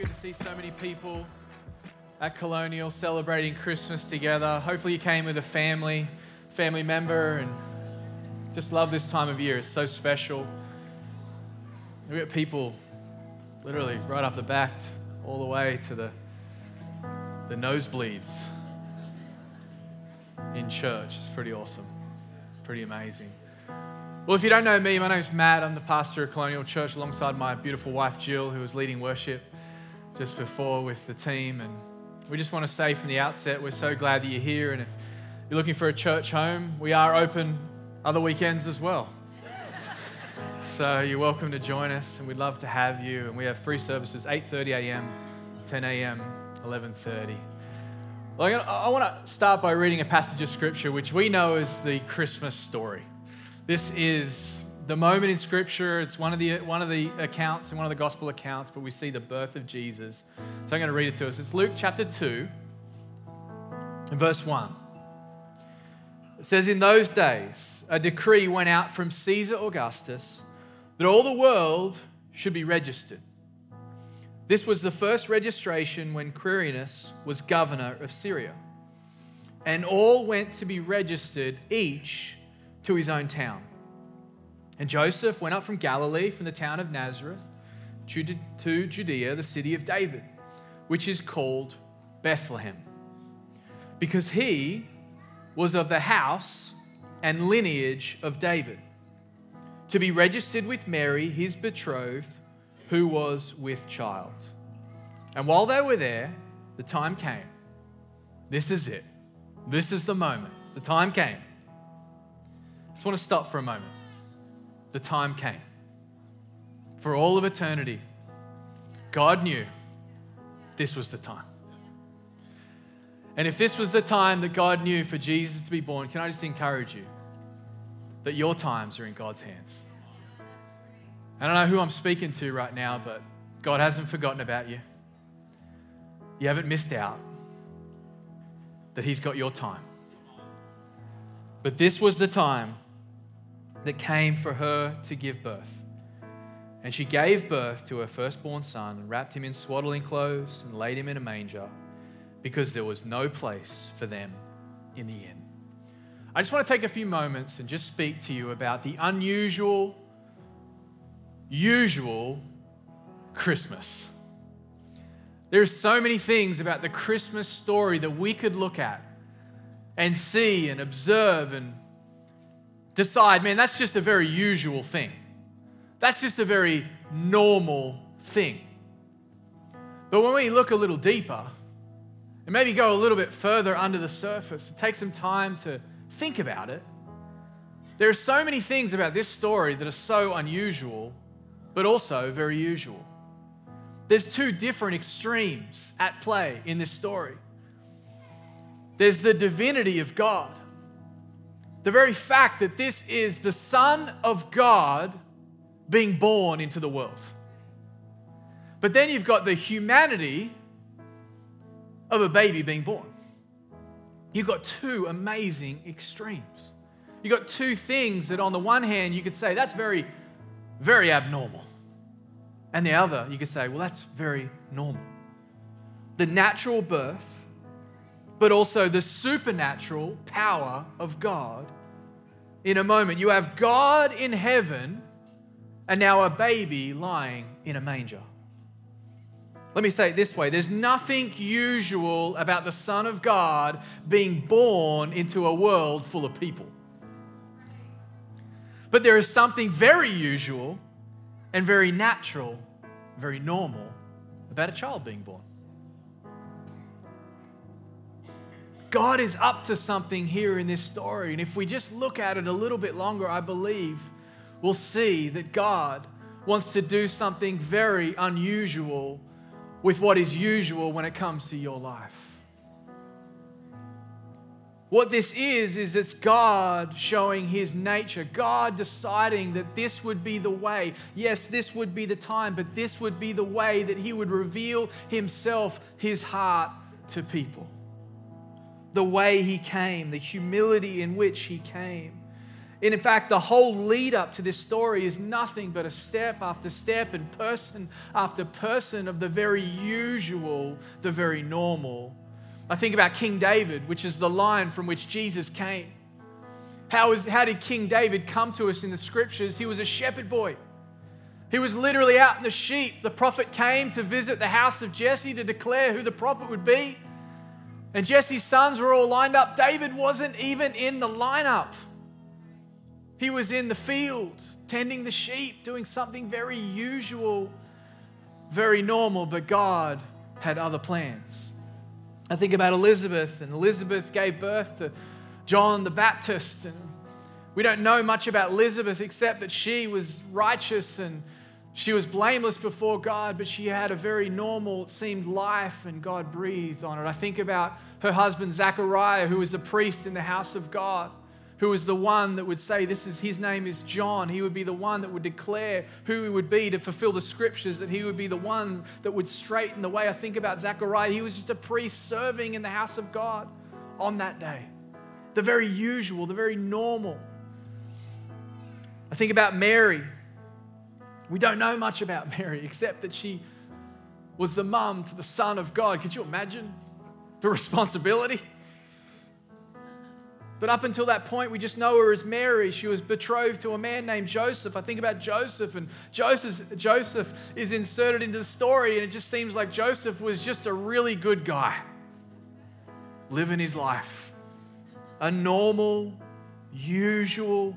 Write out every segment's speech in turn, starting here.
good to see so many people at Colonial celebrating Christmas together. Hopefully, you came with a family, family member, and just love this time of year. It's so special. We got people literally right off the back, all the way to the, the nosebleeds in church. It's pretty awesome, pretty amazing. Well, if you don't know me, my name's Matt. I'm the pastor of Colonial Church alongside my beautiful wife Jill, who is leading worship just before with the team. And we just want to say from the outset, we're so glad that you're here. And if you're looking for a church home, we are open other weekends as well. So you're welcome to join us, and we'd love to have you. And we have three services: 8:30 a.m., 10 a.m., 11:30. Well, I want to start by reading a passage of scripture which we know is the Christmas story. This is the moment in Scripture. It's one of the one of the accounts and one of the gospel accounts, but we see the birth of Jesus. So I'm going to read it to us. It's Luke chapter two, and verse one. It says, "In those days, a decree went out from Caesar Augustus that all the world should be registered." This was the first registration when Quirinus was governor of Syria. And all went to be registered, each to his own town. And Joseph went up from Galilee, from the town of Nazareth, to Judea, the city of David, which is called Bethlehem, because he was of the house and lineage of David, to be registered with Mary, his betrothed, who was with child. And while they were there, the time came. This is it. This is the moment. The time came I just want to stop for a moment. The time came. For all of eternity, God knew this was the time. And if this was the time that God knew for Jesus to be born, can I just encourage you that your times are in God's hands? I don't know who I'm speaking to right now, but God hasn't forgotten about you. You haven't missed out, that He's got your time. But this was the time that came for her to give birth. And she gave birth to her firstborn son, wrapped him in swaddling clothes, and laid him in a manger, because there was no place for them in the inn. I just want to take a few moments and just speak to you about the unusual, usual Christmas. There are so many things about the Christmas story that we could look at and see and observe and decide, man, that's just a very usual thing. That's just a very normal thing. But when we look a little deeper and maybe go a little bit further under the surface, take some time to think about it, there are so many things about this story that are so unusual, but also very usual. There's two different extremes at play in this story. There's the divinity of God, the very fact that this is the Son of God being born into the world. But then you've got the humanity of a baby being born. You've got two amazing extremes. You've got two things that, on the one hand, you could say that's very, very abnormal. And the other, you could say, well, that's very normal. The natural birth but also the supernatural power of God in a moment. You have God in heaven and now a baby lying in a manger. Let me say it this way there's nothing usual about the Son of God being born into a world full of people. But there is something very usual and very natural, very normal about a child being born. God is up to something here in this story. And if we just look at it a little bit longer, I believe we'll see that God wants to do something very unusual with what is usual when it comes to your life. What this is, is it's God showing His nature, God deciding that this would be the way. Yes, this would be the time, but this would be the way that He would reveal Himself, His heart to people the way he came, the humility in which he came. And in fact, the whole lead up to this story is nothing but a step after step and person after person of the very usual, the very normal. I think about King David, which is the line from which Jesus came. How, is, how did King David come to us in the scriptures? He was a shepherd boy. He was literally out in the sheep. The prophet came to visit the house of Jesse to declare who the prophet would be. And Jesse's sons were all lined up. David wasn't even in the lineup. He was in the field, tending the sheep, doing something very usual, very normal, but God had other plans. I think about Elizabeth, and Elizabeth gave birth to John the Baptist. And we don't know much about Elizabeth except that she was righteous and she was blameless before God, but she had a very normal, it seemed, life, and God breathed on it. I think about her husband, Zachariah, who was a priest in the house of God who was the one that would say, This is his name is John. He would be the one that would declare who he would be to fulfill the scriptures, that he would be the one that would straighten the way. I think about Zechariah. He was just a priest serving in the house of God on that day. The very usual, the very normal. I think about Mary. We don't know much about Mary except that she was the mum to the Son of God. Could you imagine the responsibility? But up until that point, we just know her as Mary. She was betrothed to a man named Joseph. I think about Joseph, and Joseph, Joseph is inserted into the story, and it just seems like Joseph was just a really good guy, living his life. A normal, usual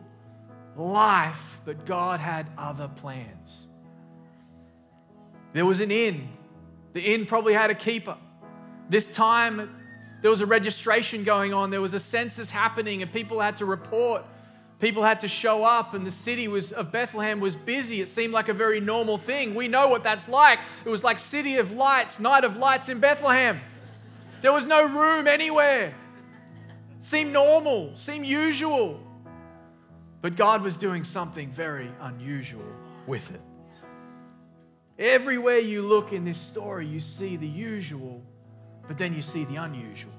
life, but God had other plans. There was an inn. The inn probably had a keeper. This time, there was a registration going on, there was a census happening, and people had to report. People had to show up, and the city was, of Bethlehem was busy. It seemed like a very normal thing. We know what that's like. It was like city of lights, night of lights in Bethlehem. There was no room anywhere. Seemed normal, seemed usual. But God was doing something very unusual with it. Everywhere you look in this story, you see the usual but then you see the unusual.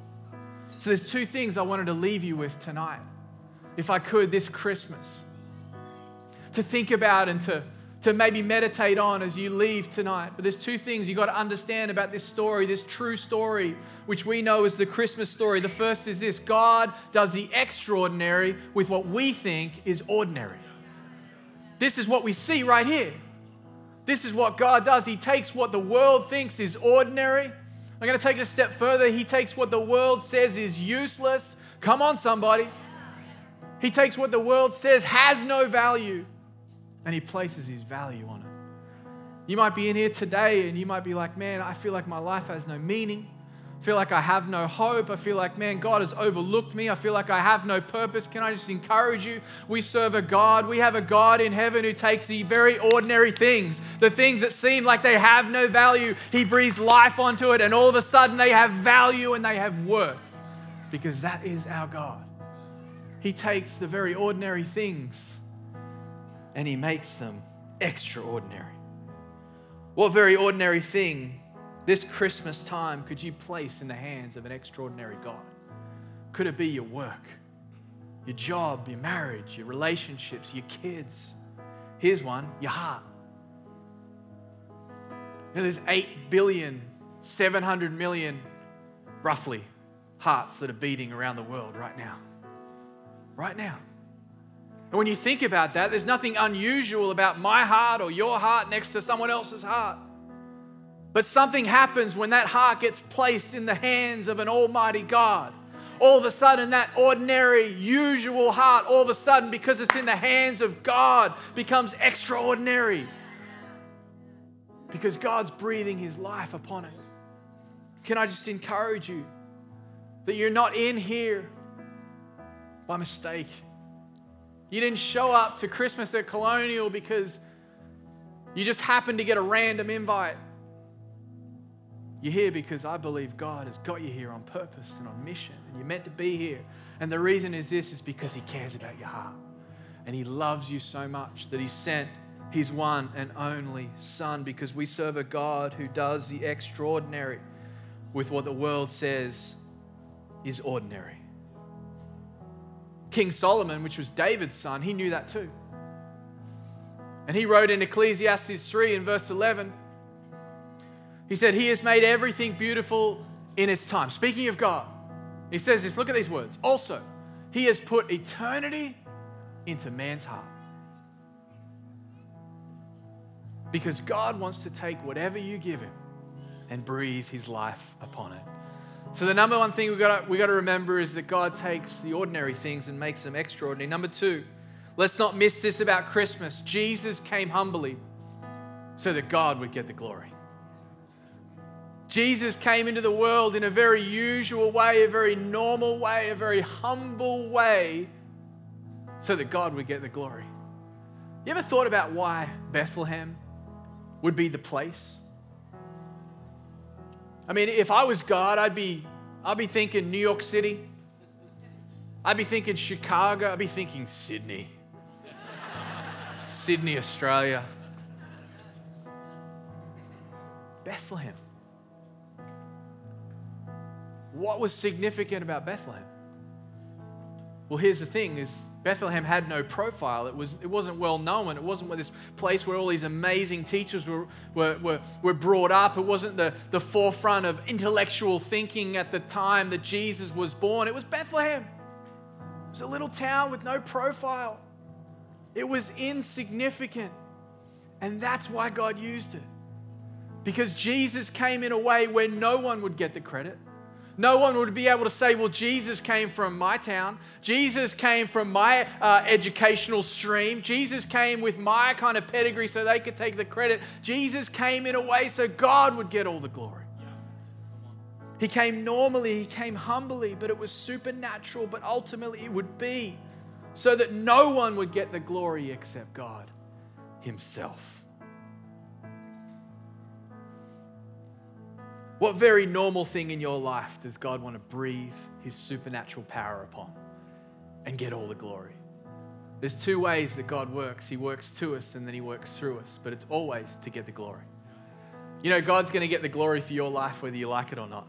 So there's two things I wanted to leave you with tonight, if I could, this Christmas. To think about and to, to maybe meditate on as you leave tonight. But there's two things you got to understand about this story, this true story, which we know is the Christmas story. The first is this God does the extraordinary with what we think is ordinary. This is what we see right here. This is what God does. He takes what the world thinks is ordinary I'm going to take it a step further. He takes what the world says is useless. Come on, somebody. He takes what the world says has no value and he places his value on it. You might be in here today and you might be like, man, I feel like my life has no meaning I feel like I have no hope. I feel like, man, God has overlooked me. I feel like I have no purpose. Can I just encourage you? We serve a God. We have a God in heaven who takes the very ordinary things, the things that seem like they have no value. He breathes life onto it, and all of a sudden they have value and they have worth because that is our God. He takes the very ordinary things and He makes them extraordinary. What very ordinary thing this Christmas time could you place in the hands of an extraordinary God? Could it be your work, your job, your marriage, your relationships, your kids? Here's one your heart. You know, there's 8 billion, 700 million, roughly, hearts that are beating around the world right now. Right now. And when you think about that, there's nothing unusual about my heart or your heart next to someone else's heart. But something happens when that heart gets placed in the hands of an almighty God. All of a sudden, that ordinary, usual heart, all of a sudden, because it's in the hands of God, becomes extraordinary. Because God's breathing His life upon it. Can I just encourage you that you're not in here by mistake? You didn't show up to Christmas at Colonial because you just happened to get a random invite. You're here because I believe God has got you here on purpose and on mission, and you're meant to be here. And the reason is this is because He cares about your heart. And He loves you so much that He sent His one and only Son because we serve a God who does the extraordinary with what the world says is ordinary. King Solomon, which was David's son, he knew that too. And he wrote in Ecclesiastes 3 in verse 11, he said, He has made everything beautiful in its time. Speaking of God, he says this look at these words. Also, He has put eternity into man's heart. Because God wants to take whatever you give Him and breathe His life upon it. So, the number one thing we've got, to, we've got to remember is that God takes the ordinary things and makes them extraordinary. Number two, let's not miss this about Christmas. Jesus came humbly so that God would get the glory. Jesus came into the world in a very usual way, a very normal way, a very humble way, so that God would get the glory. You ever thought about why Bethlehem would be the place? I mean, if I was God, I'd be, I'd be thinking New York City. I'd be thinking Chicago. I'd be thinking Sydney. Sydney, Australia. Bethlehem. What was significant about Bethlehem? Well, here's the thing is Bethlehem had no profile. It, was, it wasn't well known. It wasn't this place where all these amazing teachers were, were, were, were brought up. It wasn't the, the forefront of intellectual thinking at the time that Jesus was born. It was Bethlehem. It was a little town with no profile. It was insignificant. And that's why God used it. Because Jesus came in a way where no one would get the credit. No one would be able to say, well, Jesus came from my town. Jesus came from my uh, educational stream. Jesus came with my kind of pedigree so they could take the credit. Jesus came in a way so God would get all the glory. He came normally, he came humbly, but it was supernatural, but ultimately it would be so that no one would get the glory except God Himself. What very normal thing in your life does God want to breathe His supernatural power upon and get all the glory? There's two ways that God works He works to us and then He works through us, but it's always to get the glory. You know, God's going to get the glory for your life whether you like it or not,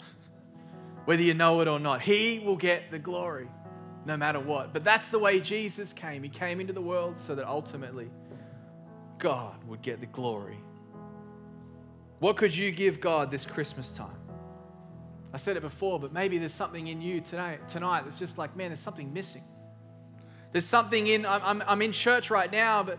whether you know it or not. He will get the glory no matter what. But that's the way Jesus came. He came into the world so that ultimately God would get the glory what could you give God this Christmas time? I said it before, but maybe there's something in you today, tonight that's just like, man, there's something missing. There's something in, I'm, I'm, I'm in church right now, but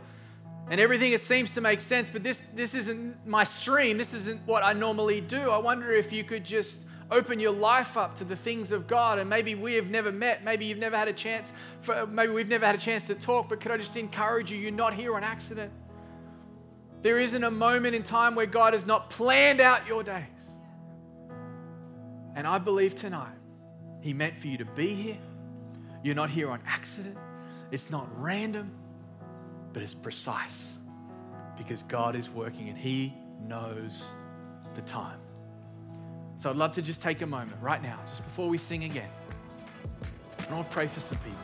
and everything it seems to make sense, but this, this isn't my stream. This isn't what I normally do. I wonder if you could just open your life up to the things of God. And maybe we have never met. Maybe you've never had a chance, for, maybe we've never had a chance to talk, but could I just encourage you? You're not here on accident. There isn't a moment in time where God has not planned out your days. And I believe tonight, He meant for you to be here. You're not here on accident, it's not random, but it's precise because God is working and He knows the time. So I'd love to just take a moment right now, just before we sing again. And I'll pray for some people.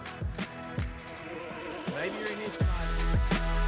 Maybe you're in here tonight.